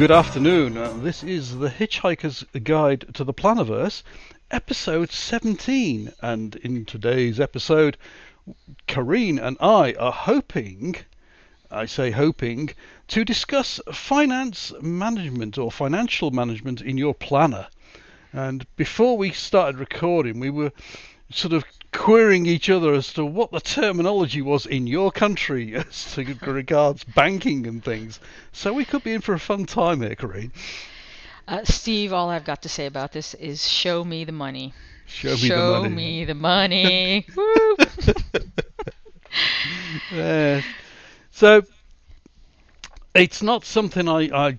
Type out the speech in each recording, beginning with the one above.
Good afternoon. Uh, this is the Hitchhiker's Guide to the Plannerverse, episode 17. And in today's episode, Karine and I are hoping, I say hoping, to discuss finance management or financial management in your planner. And before we started recording, we were sort of querying each other as to what the terminology was in your country as to regards banking and things. So we could be in for a fun time here, Karine. Uh, Steve, all I've got to say about this is show me the money. Show me show the money. me the money. Woo! Yeah. So it's not something I, I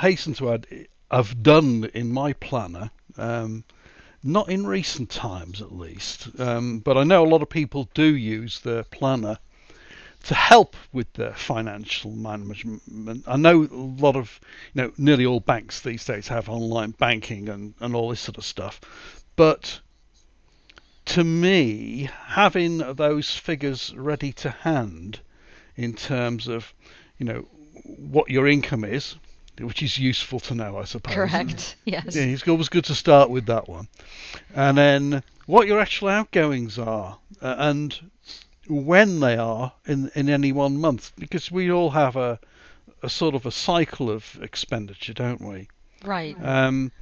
hasten to add. I've done in my planner. Um, not in recent times, at least. Um, but I know a lot of people do use their planner to help with their financial management. I know a lot of, you know, nearly all banks these days have online banking and, and all this sort of stuff. But to me, having those figures ready to hand in terms of, you know, what your income is, which is useful to know, I suppose. Correct. Yes. Yeah, it's always good to start with that one. And then what your actual outgoings are uh, and when they are in in any one month, because we all have a a sort of a cycle of expenditure, don't we? Right. Um,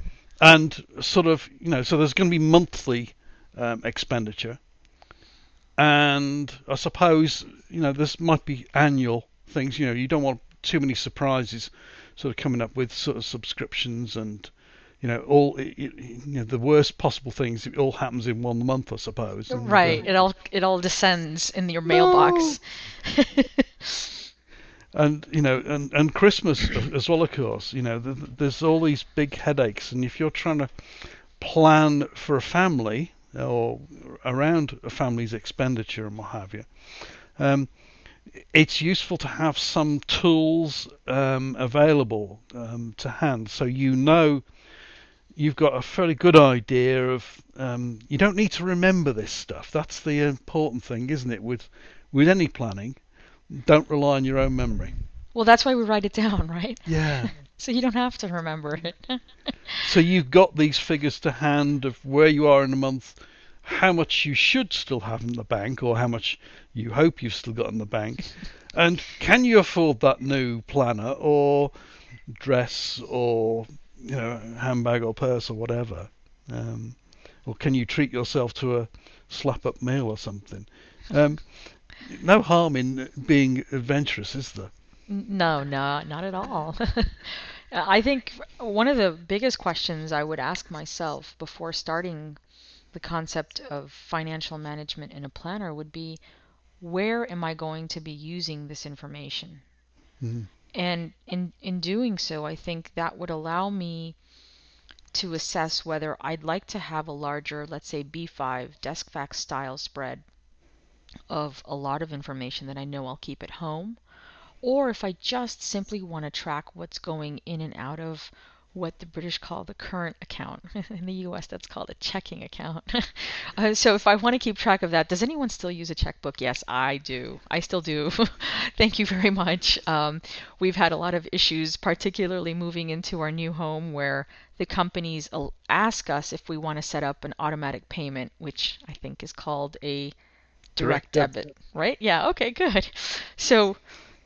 and sort of, you know, so there's going to be monthly um, expenditure, and I suppose, you know, this might be annual things. You know, you don't want too many surprises, sort of coming up with sort of subscriptions and, you know, all you know the worst possible things. It all happens in one month, I suppose. and, uh, right. It all it all descends in your mailbox. and you know, and and Christmas as well, of course. You know, th- there's all these big headaches, and if you're trying to plan for a family or around a family's expenditure and what have you, um, it's useful to have some tools um, available um, to hand, so you know you've got a fairly good idea of. Um, you don't need to remember this stuff. That's the important thing, isn't it? With with any planning, don't rely on your own memory. well, that's why we write it down, right? Yeah. So you don't have to remember it. So you've got these figures to hand of where you are in a month, how much you should still have in the bank, or how much you hope you've still got in the bank, and can you afford that new planner or dress or you know handbag or purse or whatever, um, or can you treat yourself to a slap-up meal or something? Um, no harm in being adventurous, is there? No, no, not at all. I think one of the biggest questions I would ask myself before starting the concept of financial management in a planner would be where am I going to be using this information? Mhm. And in in doing so, I think that would allow me to assess whether I'd like to have a larger, let's say B5 Deskfax style spread of a lot of information that I know I'll keep at home or if I just simply want to track what's going in and out of what the British call the current account. In the US, that's called a checking account. uh, so if I want to keep track of that, does anyone still use a checkbook? Yes, I do. I still do. Thank you very much. Um, we've had a lot of issues, particularly moving into our new home, where the companies ask us if we want to set up an automatic payment, which I think is called a direct, Direct debit. debit, right? Yeah, okay, good. So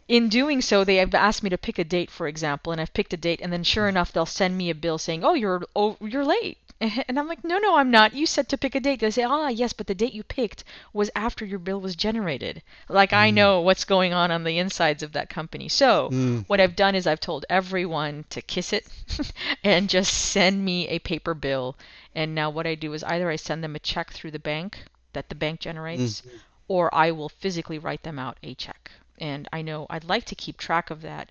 in doing so, they have asked me to pick a date, for example, and I've picked a date, and then sure enough, they'll send me a bill saying, "Oh, you're oh, you're late," and I'm like, "No, no, I'm not. You said to pick a date." They say, "Ah, yes, but the date you picked was after your bill was generated." Like I know what's going on on the insides of that company. So Mm. what I've done is I've told everyone to kiss it and just send me a paper bill. And now what I do is either I send them a check through the bank that the bank generates, or I will physically write them out a check. And I know I'd like to keep track of that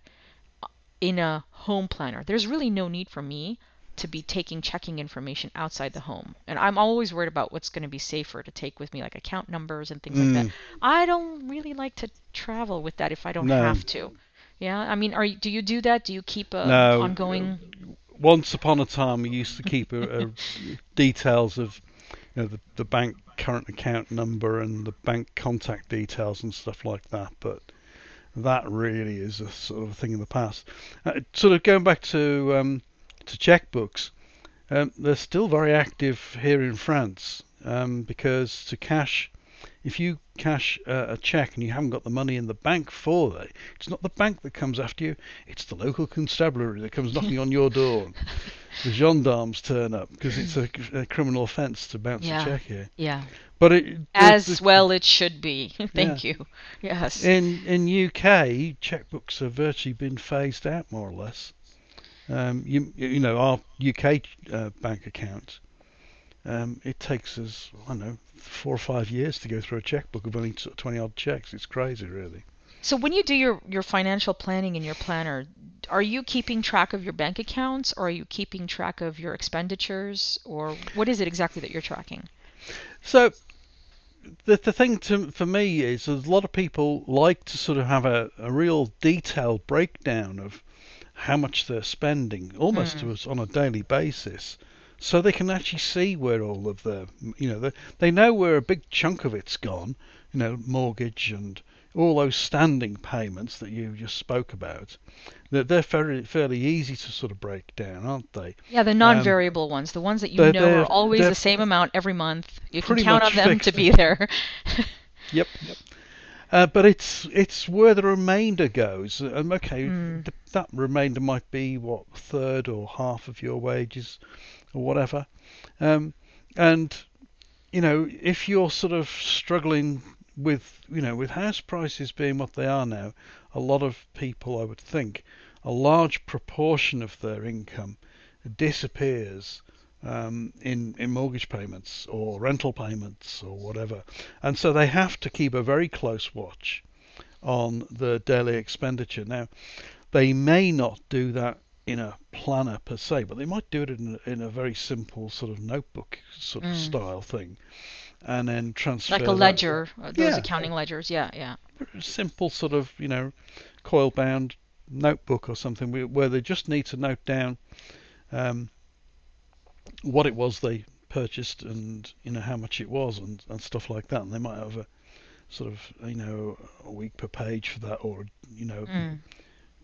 in a home planner. There's really no need for me to be taking checking information outside the home. And I'm always worried about what's going to be safer to take with me, like account numbers and things like that. Mm. I don't really like to travel with that if I don't No. have to. Yeah, I mean, are you, do you do that? Do you keep a No. ongoing? once upon a time we used to keep a, a details of you know the, the bank current account number and the bank contact details and stuff like that but that really is a sort of thing in the past. Uh, sort of going back to um, to checkbooks, um, they're still very active here in France um, because to cash, if you cash uh, a check and you haven't got the money in the bank for it, it's not the bank that comes after you, it's the local constabulary that comes knocking on your door. The gendarmes turn up because it's a, a, criminal offence to bounce yeah. a check here. Yeah. But it, as well it should be. Thank yeah. you. Yes. In in UK, checkbooks have virtually been phased out more or less. Um, you you know our UK uh, bank account. Um, it takes us I don't know four or five years to go through a checkbook of only twenty odd checks. It's crazy, really. So when you do your, your financial planning in your planner, are you keeping track of your bank accounts or are you keeping track of your expenditures or what is it exactly that you're tracking? So the the thing to, for me is a lot of people like to sort of have a, a real detailed breakdown of how much they're spending almost mm. to us on a daily basis so they can actually see where all of the, you know they, they know where a big chunk of it's gone you know mortgage and all those standing payments that you just spoke about, they're, they're fairly, fairly easy to sort of break down, aren't they? Yeah, the non-variable um, ones, the ones that you know are always the same amount every month. You can count on them to be there. yep. yep. Uh, but it's it's where the remainder goes. Um, okay, mm. th- that remainder might be what third or half of your wages, or whatever. Um, and you know, if you're sort of struggling with you know with house prices being what they are now, a lot of people, I would think, a large proportion of their income disappears um, in in mortgage payments or rental payments or whatever, and so they have to keep a very close watch on the daily expenditure. Now, they may not do that in a planner per se, but they might do it in a, in a very simple sort of notebook sort of mm. style thing and then transfer like a ledger, that. Uh, those yeah. accounting ledgers. Yeah, yeah. Simple sort of you know coil bound notebook or something where they just need to note down um, what it was they purchased and you know how much it was and, and stuff like that. And they might have a sort of you know a week per page for that or you know mm.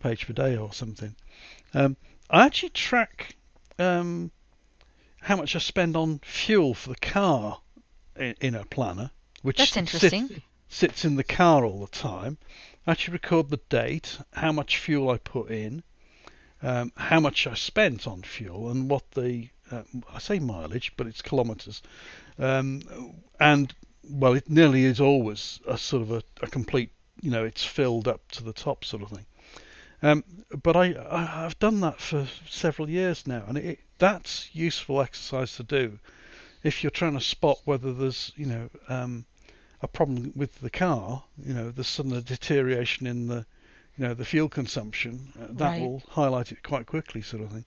Page per day or something. Um, I actually track um, how much I spend on fuel for the car in, in a planner, which That's interesting. Sit, sits in the car all the time. I actually record the date, how much fuel I put in, um, how much I spent on fuel, and what the uh, I say mileage, but it's kilometres, um, and well, it nearly is always a sort of a, a, complete, you know, it's filled up to the top sort of thing. Um, but I, I have done that for several years now, and it, that's useful exercise to do if you're trying to spot whether there's, you know, um, a problem with the car, you know, there's sudden deterioration in the, you know, the fuel consumption, uh, that right. will highlight it quite quickly, sort of thing.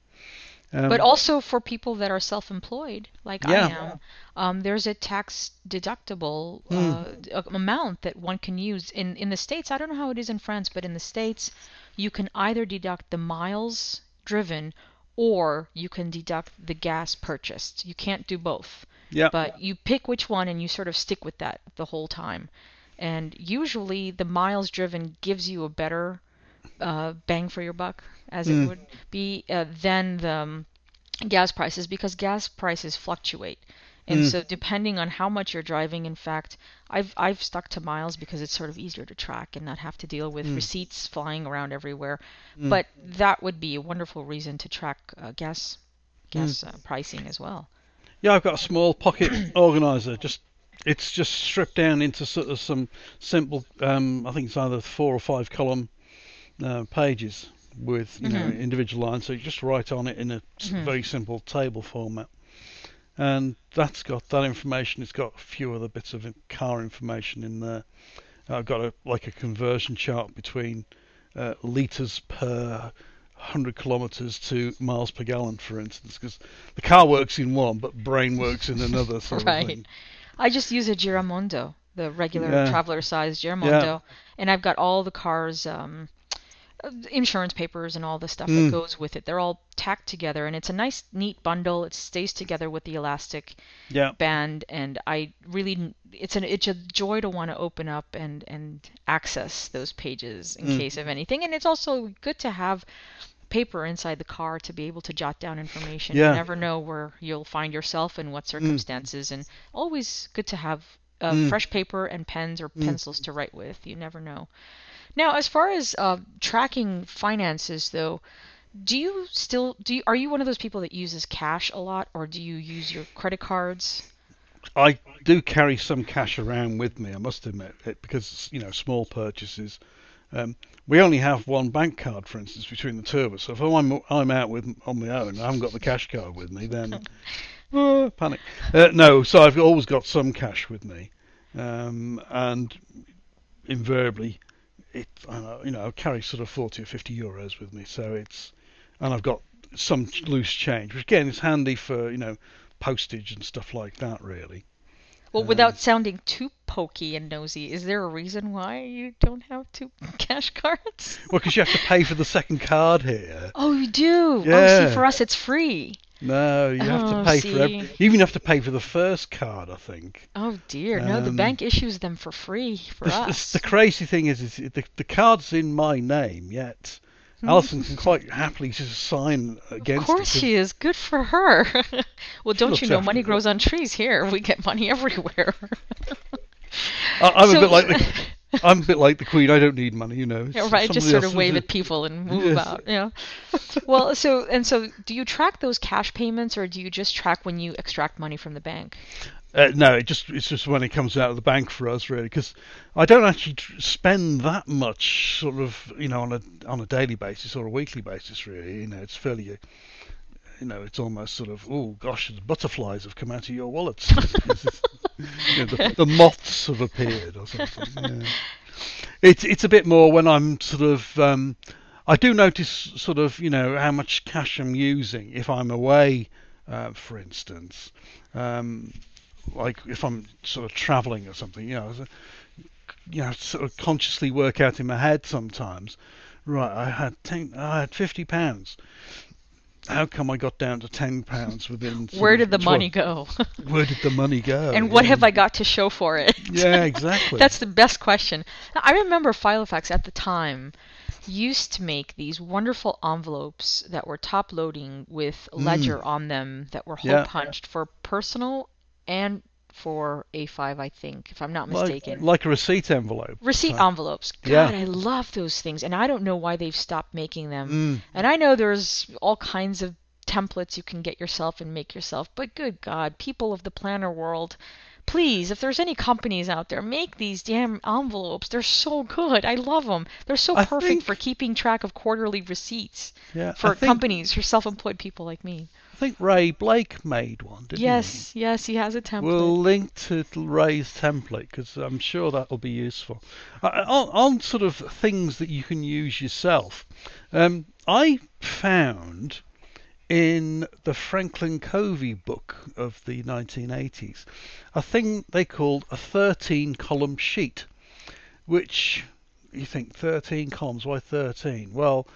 Um, but also for people that are self-employed, like yeah. I am, um, there's a tax deductible mm. uh, amount that one can use. In in the states, I don't know how it is in France, but in the states, you can either deduct the miles driven or you can deduct the gas purchased. You can't do both. Yeah. But you pick which one and you sort of stick with that the whole time. And usually the miles driven gives you a better uh, bang for your buck, as mm. it would be, uh, than the um, gas prices because gas prices fluctuate. And mm. so depending on how much you're driving, in fact, I've I've stuck to miles because it's sort of easier to track and not have to deal with mm. receipts flying around everywhere. Mm. But that would be a wonderful reason to track uh, gas gas mm. uh, pricing as well. Yeah, I've got a small pocket organizer. Just it's just stripped down into sort of some simple. Um, I think it's either four or five column uh, pages with you mm-hmm. know individual lines. So you just write on it in a mm-hmm. very simple table format and that's got that information. It's got a few other bits of car information in there. I've got a like a conversion chart between uh, liters per 100 kilometers to miles per gallon, for instance, because the car works in one, but brain works in another. Sort right. I just use a Giramondo, the regular yeah. traveler size Giramondo, yeah. and I've got all the cars. Um, insurance papers and all the stuff Mm. that goes with it. They're all tacked together, and it's a nice, neat bundle. It stays together with the elastic Yeah. band, and I really, it's an it's a joy to want to open up and and access those pages in Mm. case of anything. And it's also good to have paper inside the car to be able to jot down information. Yeah. You never know where you'll find yourself and what circumstances, and always good to have uh, Mm. fresh paper and pens or Mm. pencils to write with. You never know. Now, as far as uh, tracking finances, though, do you still do? You, are you one of those people that uses cash a lot, or do you use your credit cards? I do carry some cash around with me, I must admit, it, because you know small purchases. Um, we only have one bank card, for instance, between the two of us. So if I'm I'm out with on my own, I haven't got the cash card with me, then uh, panic. Uh, no, so I've always got some cash with me, um, and invariably, it know, you know I carry sort of forty or fifty euros with me. So it's and I've got some loose change, which again is handy for you know postage and stuff like that, really. Well, Um, without sounding too pokey and nosy, is there a reason why you don't have two cash cards? Well, because you have to pay for the second card here. Oh, you do. Oh, Yeah. see, for us it's free. No, you have Oh, to pay for. Every, you even have to pay for the first card, I think. Oh dear, no, the Um, bank issues them for free for The, the, us. the crazy thing is, is the, the card's in my name, yet. Alison can quite happily just sign against Of course it. she is. Good for her. well, don't you know money grows on trees here? We get money everywhere. I, I'm So- a bit like the. I'm a bit like the Queen. I don't need money, you know. Yeah, right, just sort of wave at people and move Yes. out. Yeah. well, so and so, do you track those cash payments, or do you just track when you extract money from the bank? Uh, no, it just it's just when it comes out of the bank for us, really, because I don't actually tr- spend that much, sort of, you know, on a on a daily basis or a weekly basis, really. You know, it's fairly, uh, you know, it's almost sort of, oh gosh, the butterflies have come out of your wallets. You know, the, the moths have appeared or something. Yeah. It's it's a bit more when I'm sort of. Um, I do notice sort of, you know, how much cash I'm using if I'm away, uh, for instance. Um, like if I'm sort of travelling or something, you know, you know, sort of consciously work out in my head sometimes. Right, I had ten, I had fifty pounds. How come I got down to ten pounds within? Where did the 12 money go? Where did the money go? and what Yeah. have I got to show for it? Yeah, exactly. That's the best question. Now, I remember Filofax at the time used to make these wonderful envelopes that were top loading with ledger on them that were hole Mm. Yeah. punched for personal and for A5, I think, if I'm not mistaken. like a receipt envelope. Receipt envelopes. God, Yeah. I love those things, and I don't know why they've stopped making them. Mm. And I know there's all kinds of templates you can get yourself and make yourself, but good God, people of the planner world, please, if there's any companies out there, make these damn envelopes. They're so good. I love them. They're so I perfect think- for keeping track of quarterly receipts Yeah, for I think, companies, for self-employed people like me. I think Ray Blake made one, didn't yes, yes, he has a template. We'll link to Ray's template because I'm sure that will be useful. Uh, on, on sort of things that you can use yourself, um, I found in the Franklin Covey book of the 1980s a thing they called a 13 column sheet, which you think 13 columns, why 13? Well,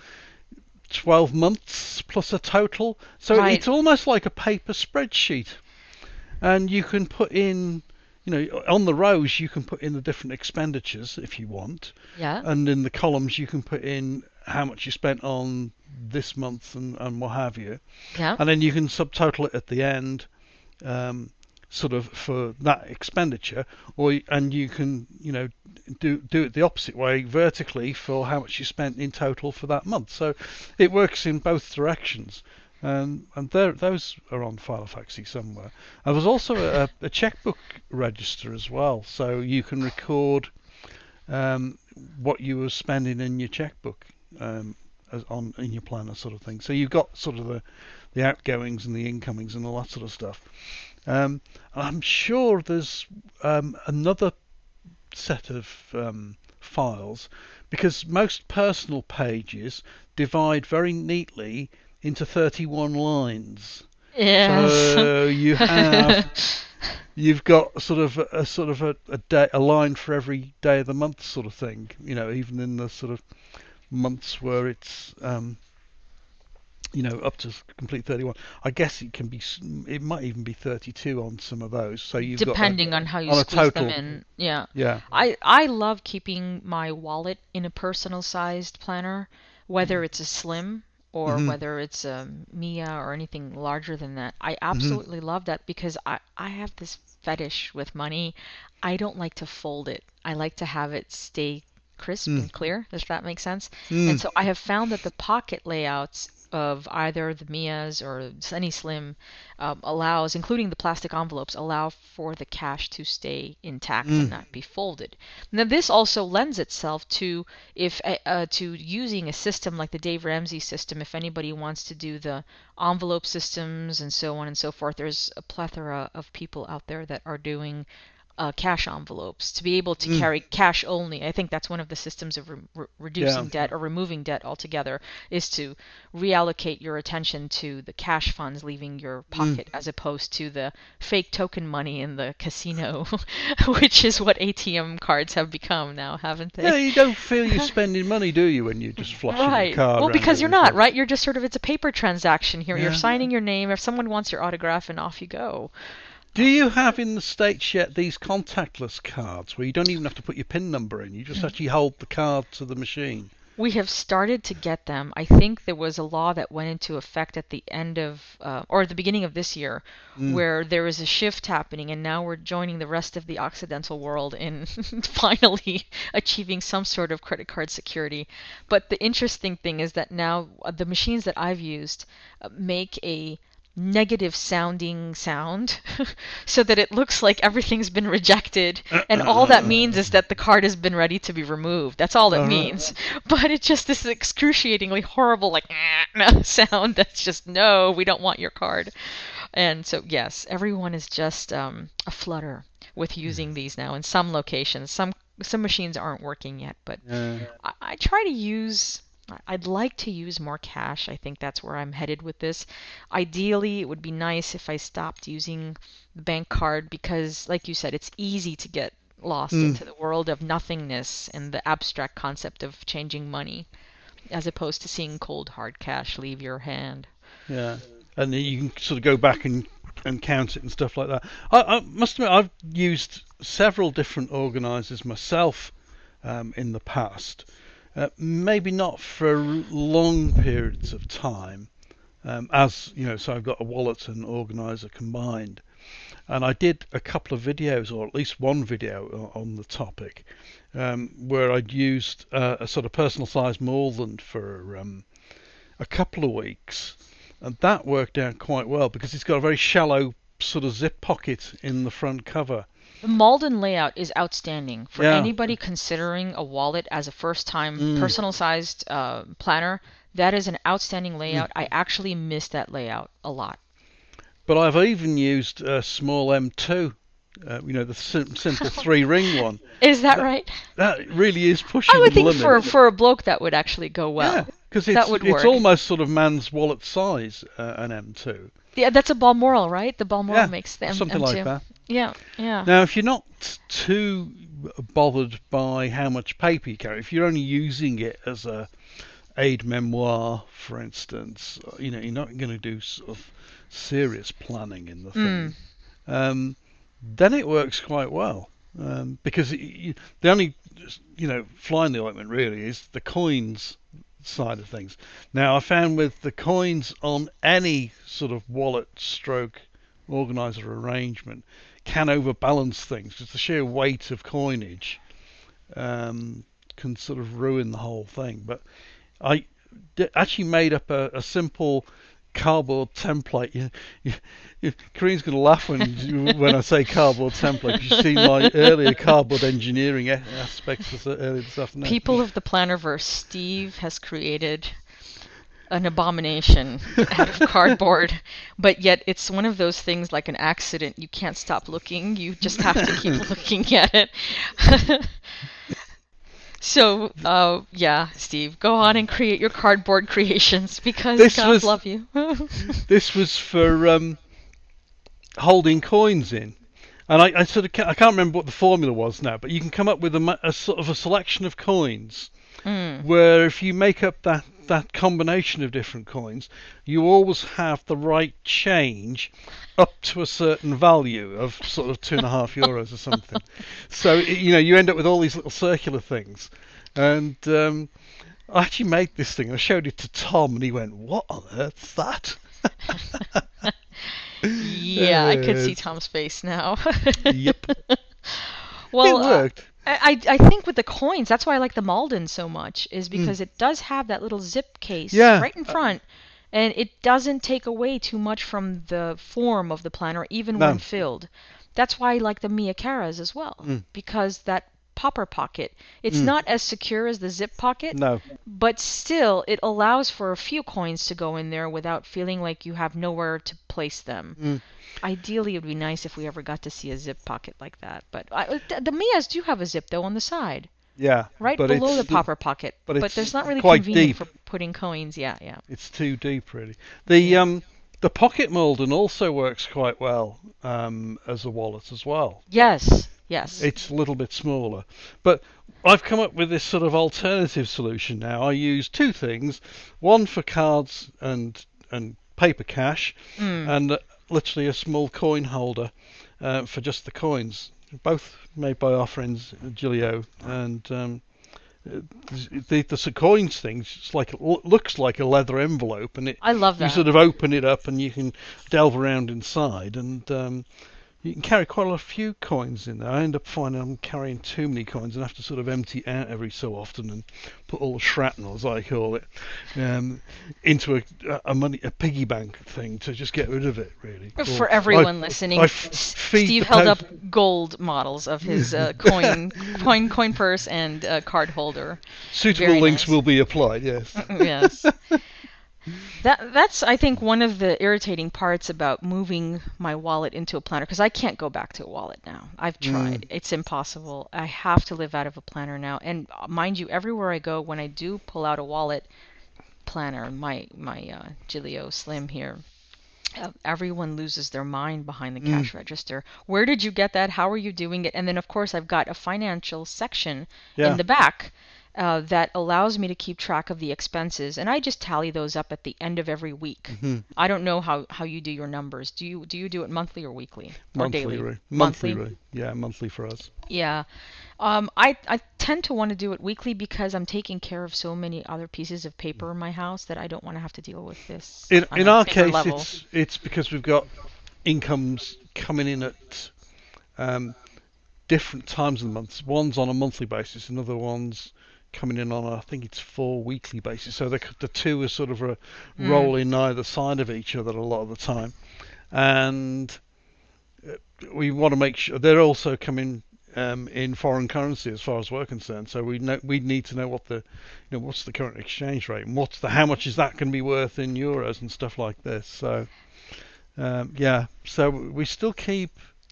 12 months plus a total. So Right. it's almost like a paper spreadsheet. And you can put in, you know, on the rows you can put in the different expenditures if you want. yeah. And in the columns you can put in how much you spent on this month and, and what have you. yeah. And then you can subtotal it at the end, um, sort of for that expenditure, or and you can you know do do it the opposite way vertically for how much you spent in total for that month. So it works in both directions. And and there, those are on Philofaxy somewhere. And there's also a, a checkbook register as well, so you can record um, what you were spending in your checkbook um, as on in your planner sort of thing. So you've got sort of the the outgoings and the incomings and all that sort of stuff. Um, I'm sure there's um, another set of um, files because most personal pages divide very neatly into 31 lines. yes. So you have you've got sort of a, a sort of a, a day a line for every day of the month sort of thing. You know, even in the sort of months where it's um, you know up to complete 31. I guess it can be it might even be 32 on some of those. So you've depending got a, on how you on squeeze total. them in. Yeah. yeah I I love keeping my wallet in a personal sized planner, whether it's a slim or Mhm. whether it's a Mia or anything larger than that. I Mm-hmm. absolutely love that because I I have this fetish with money. I don't like to fold it. I like to have it stay crisp Mm. and clear. Does that make sense? Mm. And so I have found that the pocket layouts of either the Mias or any Slim um, allows, including the plastic envelopes, allow for the cash to stay intact Mm. and not be folded. Now this also lends itself to if uh, uh, to using a system like the Dave Ramsey system. If anybody wants to do the envelope systems and so on and so forth, there's a plethora of people out there that are doing uh, cash envelopes to be able to Mm. carry cash only. I think that's one of the systems of re- re- reducing Yeah. debt or removing debt altogether is to reallocate your attention to the cash funds leaving your pocket as opposed to the fake token money in the casino, which is what ATM cards have become now, haven't they? yeah you don't feel you're spending money do you when you just flushing Right. a card Well, because you're not, right? You're just sort of, it's a paper transaction here. You're signing your name. If someone wants your autograph, and off you go. Do you have in the States yet these contactless cards where you don't even have to put your PIN number in? You Mm. just actually hold the card to the machine. We have started to get them. I think there was a law that went into effect at the end of, uh, or at the beginning of this year, Mm. where there is a shift happening, and now we're joining the rest of the Occidental world in finally achieving some sort of credit card security. But the interesting thing is that now uh, the machines that I've used uh, make a negative sounding sound so that it looks like everything's been rejected and all that means is that the card has been ready to be removed. That's all it Uh-huh. means. But it's just this excruciatingly horrible like sound that's just no we don't want your card. And so yes everyone is just um, a flutter with using these now in some locations. Some some machines aren't working yet but. I, I try to use I'd like to use more cash. I think that's where I'm headed with this. Ideally, it would be nice if I stopped using the bank card because, like you said, it's easy to get lost Mm. into the world of nothingness and the abstract concept of changing money as opposed to seeing cold hard cash leave your hand. Yeah, and then you can sort of go back and and count it and stuff like that. I, I must admit, I've used several different organisers myself um, in the past. Uh, maybe not for long periods of time, um, as you know. So I've got a wallet and organizer combined, and I did a couple of videos, or at least one video on the topic, um, where I'd used uh, a sort of personal sized Malden for um, a couple of weeks, and that worked out quite well because it's got a very shallow sort of zip pocket in the front cover. The Malden layout is outstanding for Yeah. anybody considering a wallet as a first time Mm. personal sized uh, planner. That is an outstanding layout. Mm. I actually miss that layout a lot. But I've even used a small M2, uh, you know, the sim- simple three ring one. Is that right? That really is pushing I would think limit. for for a bloke that would actually go well. yeah, because it's, that would it's work. almost sort of man's wallet size, uh, an M2. Yeah, that's a Balmoral, right? The Balmoral Yeah, makes them something M2. like that. Yeah, yeah. Now, if you're not too bothered by how much paper you carry, if you're only using it as a aid memoir, for instance, you know, you're not going to do sort of serious planning in the thing. Um, then it works quite well um, because it, you, the only you know fly in the ointment really is the coins side of things. Now I found with the coins on any sort of wallet stroke organizer arrangement can overbalance things because the sheer weight of coinage um, can sort of ruin the whole thing. But I d- actually made up a, a simple cardboard template. You, you, you, Karine's going to laugh when when I say cardboard template. 'cause You've seen my earlier cardboard engineering aspects this, earlier this afternoon. People of the Plannerverse, Steve has created an abomination out of cardboard, but yet it's one of those things like an accident. You can't stop looking. You just have to keep looking at it. so, uh, yeah, Steve, go on and create your cardboard creations because This God was- love you. This was for um, holding coins in. And I, I sort of ca- I can't remember what the formula was now, but you can come up with a, a sort of a selection of coins Mm. where if you make up that that combination of different coins, you always have the right change up to a certain value of sort of two and a half euros or something. So you know you end up with all these little circular things, and um, I actually made this thing. I showed it to Tom, and he went, "What on earth's that?" Yeah, I could see Uh, Tom's face now. yep, well, it uh, worked. I, I I think with the coins, that's why I like the Malden so much, is because it does have that little zip case Hmm. Yeah. right in front, and it doesn't take away too much from the form of the planner, even No. when filled. That's why I like the Mia Caras as well, Mm. because that popper pocket, it's Mm. not as secure as the zip pocket, no, but still it allows for a few coins to go in there without feeling like you have nowhere to place them. Mm. Ideally, it would be nice if we ever got to see a zip pocket like that. But I, the, the Mias do have a zip though on the side, yeah, right below the popper pocket. but But, it's there's not really quite convenient deep. for putting coins. Yeah, yeah. It's too deep, really. The um the pocket Malden also works quite well um, as a wallet as well. Yes, yes. It's a little bit smaller, but I've come up with this sort of alternative solution now. I use two things: one for cards and and paper cash, Mm. and uh, literally a small coin holder uh, for just the coins. Both made by our friends Gillio and. Um, the, the, the coins thing it's like it looks like a leather envelope and it I love you sort of open it up and you can delve around inside and um, you can carry quite a few coins in there. I end up finding I'm carrying too many coins and have to sort of empty out every so often and put all the shrapnel, as I call it, um, into a, a money a piggy bank thing to just get rid of it. Really. For Or everyone I- listening, I f- Steve held up gold models of his uh, coin, coin, coin purse and uh, card holder. Suitable very links nice. will be applied. Yes. yes. That that's I think one of the irritating parts about moving my wallet into a planner because I can't go back to a wallet now. I've tried. It's impossible. I have to live out of a planner now. And uh, mind you, everywhere I go when I do pull out a wallet planner, my my uh, Gillio Slim here, uh, everyone loses their mind behind the cash register. Where did you get that? How are you doing it? And then of course I've got a financial section Yeah. in the back uh, that allows me to keep track of the expenses, and I just tally those up at the end of every week. Mm-hmm. I don't know how, how you do your numbers. Do you do you do it monthly or weekly or monthly, daily? Ray. monthly, Ray. yeah, monthly for us. Yeah. Um, I, I tend to want to do it weekly because I'm taking care of so many other pieces of paper in my house that I don't want to have to deal with this. In in our case, level. it's it's because we've got incomes coming in at um, different times of the month. One's on a monthly basis, another one's coming in on I think it's four weekly basis. So the the two are sort of a Mm. rolling either side of each other a lot of the time, and uh, we want to make sure they're also coming. Um, in foreign currency, as far as we're concerned, so we know we need to know what the, you know, what's the current exchange rate and what's the how much is that going to be worth in euros and stuff like this. So, um, yeah, so we still keep,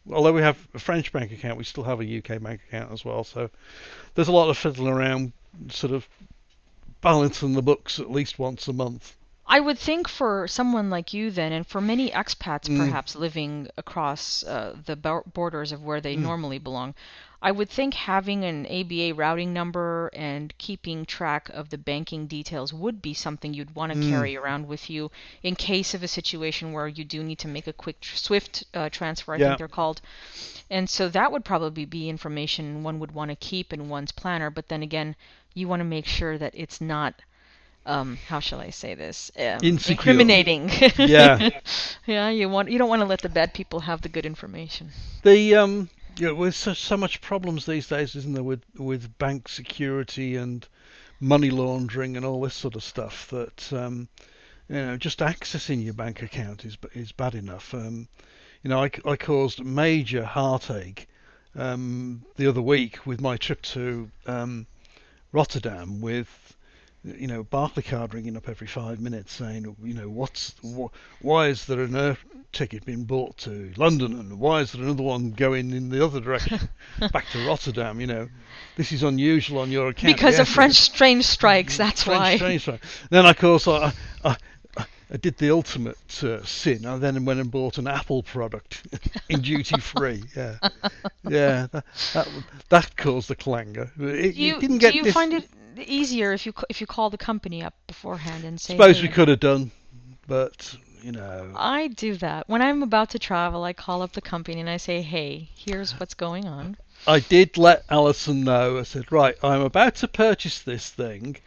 although we have a French bank account, we still have a UK bank account as well. So there's a lot of fiddling around, sort of balancing the books at least once a month. I would think for someone like you then, and for many expats Mm. perhaps living across uh, the bor- borders of where they Mm. normally belong, I would think having an ABA routing number and keeping track of the banking details would be something you'd want to Mm. carry around with you in case of a situation where you do need to make a quick tr- SWIFT uh, transfer, I Yeah. think they're called. And so that would probably be information one would want to keep in one's planner, but then again, you want to make sure that it's not um, how shall I say this? Um, incriminating. Yeah. yeah, you want you don't want to let the bad people have the good information. The um, you know, with so, so much problems these days, isn't there, with with bank security and money laundering and all this sort of stuff that um, you know, just accessing your bank account is is bad enough. Um, you know, I, I caused major heartache um, the other week with my trip to um, Rotterdam with you know Barclaycard ringing up every five minutes saying you know what's wh- why is there an air ticket being bought to London and why is there another one going in the other direction back to Rotterdam you know this is unusual on your account Because of French train strikes, that's French why. train strike. Then of course I, I, I did the ultimate uh, sin. I then went and bought an Apple product in duty free. Yeah, yeah, that, that that caused the clangor. It, Do you, it didn't get. do you this- find it easier if you if you call the company up beforehand and say? Suppose "Hey, we could have done, but you know. I do that when I'm about to travel. I call up the company and I say, "Hey, here's what's going on." I did let Alison know. I said, right, I'm about to purchase this thing,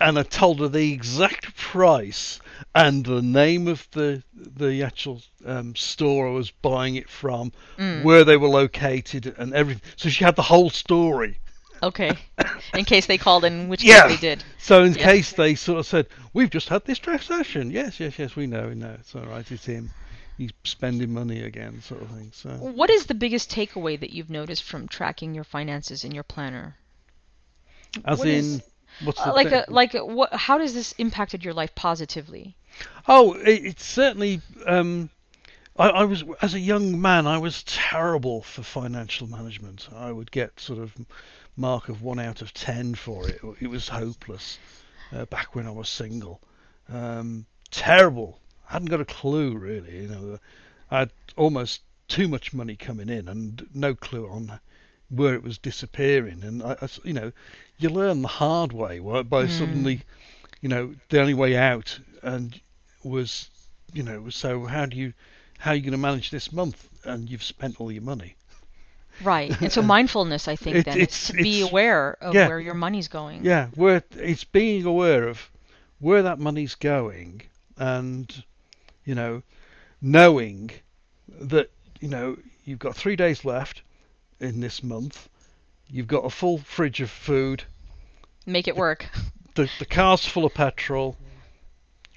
and I told her the exact price and the name of the the actual um, store I was buying it from, Mm. where they were located, and everything. So she had the whole story. Okay, in case they called, in which Yeah. case they did. So in Yeah. case they sort of said, "We've just had this transaction," yes, yes, yes, we know, we know. It's all right. It's him. He's spending money again, sort of thing. So. What is the biggest takeaway that you've noticed from tracking your finances in your planner? As What in, is- what's Uh, the like thing? a, like a, what? How does this impacted your life positively? Oh, it, it's certainly. Um, I, I was as a young man, I was terrible for financial management. I would get sort of mark of one out of ten for it. It was hopeless uh, back when I was single. Um, terrible. I hadn't got a clue really. You know, I had almost too much money coming in and no clue on where it was disappearing. And I, I you know, you learn the hard way by Mm. suddenly, you know, the only way out and was, you know, so how do you, how are you going to manage this month? And you've spent all your money. Right. And so mindfulness, I think, It- then it's- is to be it's- aware of yeah. where your money's going. Yeah, where it's being aware of where that money's going, and you know, knowing that you know you've got three days left in this month. You've got a full fridge of food. Make it work. The the car's full of petrol.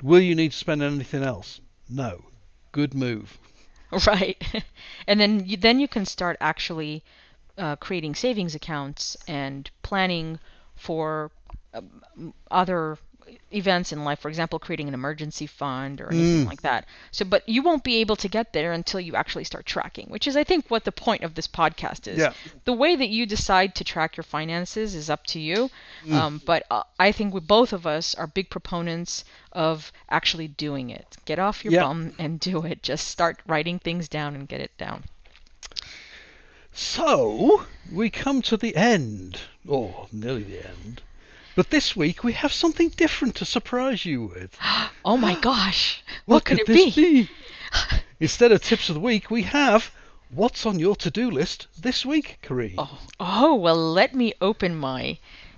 Will you need to spend anything else? No. Good move. Right. and then you, then you can start actually uh, creating savings accounts and planning for um, other events in life. For example, creating an emergency fund or anything Mm. like that. So, but you won't be able to get there until you actually start tracking, which is, I think, what the point of this podcast is. Yeah. The way that you decide to track your finances is up to you. Mm. Um, but uh, I think we both of us are big proponents of actually doing it. Get off your Yeah. bum and do it. Just start writing things down and get it down. So we come to the end, or nearly the end. But this week we have something different to surprise you with. Oh my gosh. What, could, it this be? Instead of tips of the week, we have what's on your to-do list this week, Karine. Oh, oh, well, let me open my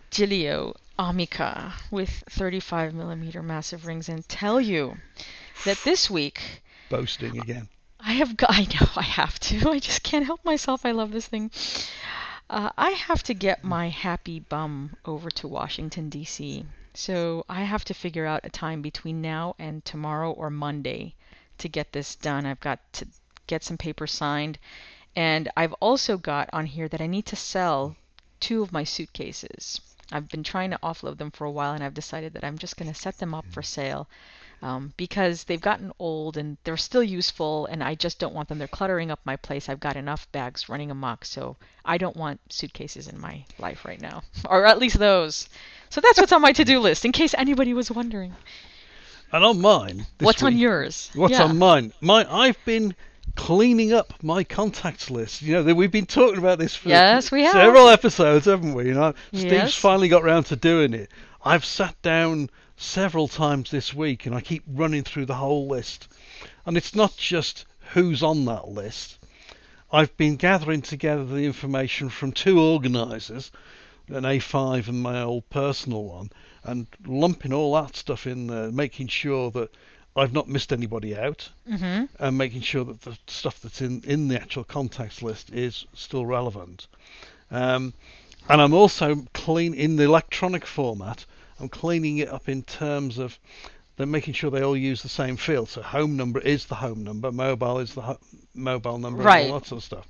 Gillio Amica with 35 millimeter massive rings and tell you that this week Boasting again. I have got, I know I have to. I just can't help myself. I love this thing. Uh, I have to get my happy bum over to Washington, D.C. So I have to figure out a time between now and tomorrow or Monday to get this done. I've got to get some papers signed. And I've also got on here that I need to sell two of my suitcases. I've been trying to offload them for a while and I've decided that I'm just going to set them up for sale um, because they've gotten old and they're still useful, and I just don't want them. They're cluttering up my place. I've got enough bags running amok, so I don't want suitcases in my life right now, or at least those. So that's what's on my to-do list, in case anybody was wondering. And on mine. What's on yours? What's Yeah. on mine? My I've been cleaning up my contacts list. You know, that we've been talking about this for Yes, we have. several episodes, haven't we? You know, Steve's Yes. finally got round to doing it. I've sat down several times this week and I keep running through the whole list. And it's not just who's on that list. I've been gathering together the information from two organisers, an A5 and my old personal one, and lumping all that stuff in there, making sure that I've not missed anybody out, Mm-hmm. and making sure that the stuff that's in, in the actual contacts list is still relevant. Um, and I'm also clean in the electronic format. I'm cleaning it up in terms of they're making sure they all use the same field. So home number is the home number, mobile is the ho- mobile number, Right. and all that sort of stuff.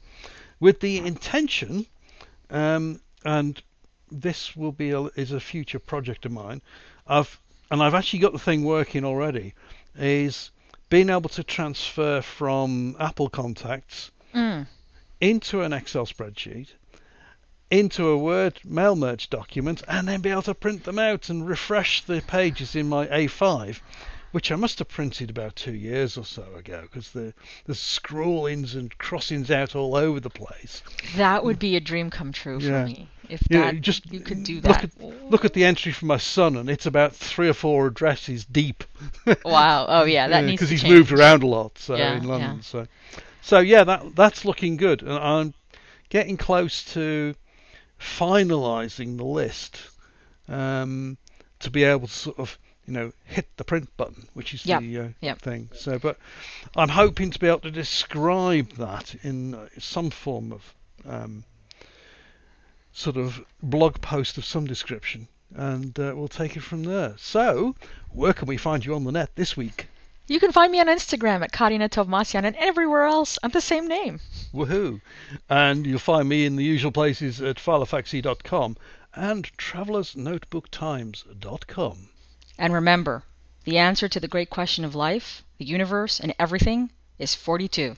With the intention, um, and this will be a, is a future project of mine. I've and I've actually got the thing working already. Is being able to transfer from Apple Contacts Mm. into an Excel spreadsheet, into a Word mail merge document, and then be able to print them out and refresh the pages in my A5 which I must have printed about two years or so ago because the there's scrawlings and crossings out all over the place. That would be a dream come true for Yeah. me. If You that just you could do look that. at look at the entry from my son, and it's about three or four addresses deep. Wow. Oh yeah, that needs because he's change. moved around a lot. So Yeah, in London, yeah. so so yeah, that that's looking good, and I'm getting close to finalising the list um, to be able to sort of you know hit the print button, which is Yep, the uh, yep. thing. So, but I'm hoping to be able to describe that in uh, some form of um, sort of blog post of some description, and uh, we'll take it from there. So, where can we find you on the net this week? You can find me on Instagram at Karine Tovmasyan and everywhere else I'm the same name. Woohoo! And you'll find me in the usual places at philofaxy.com and travelersnotebooktimes.com. And remember, the answer to the great question of life, the universe, and everything is 42.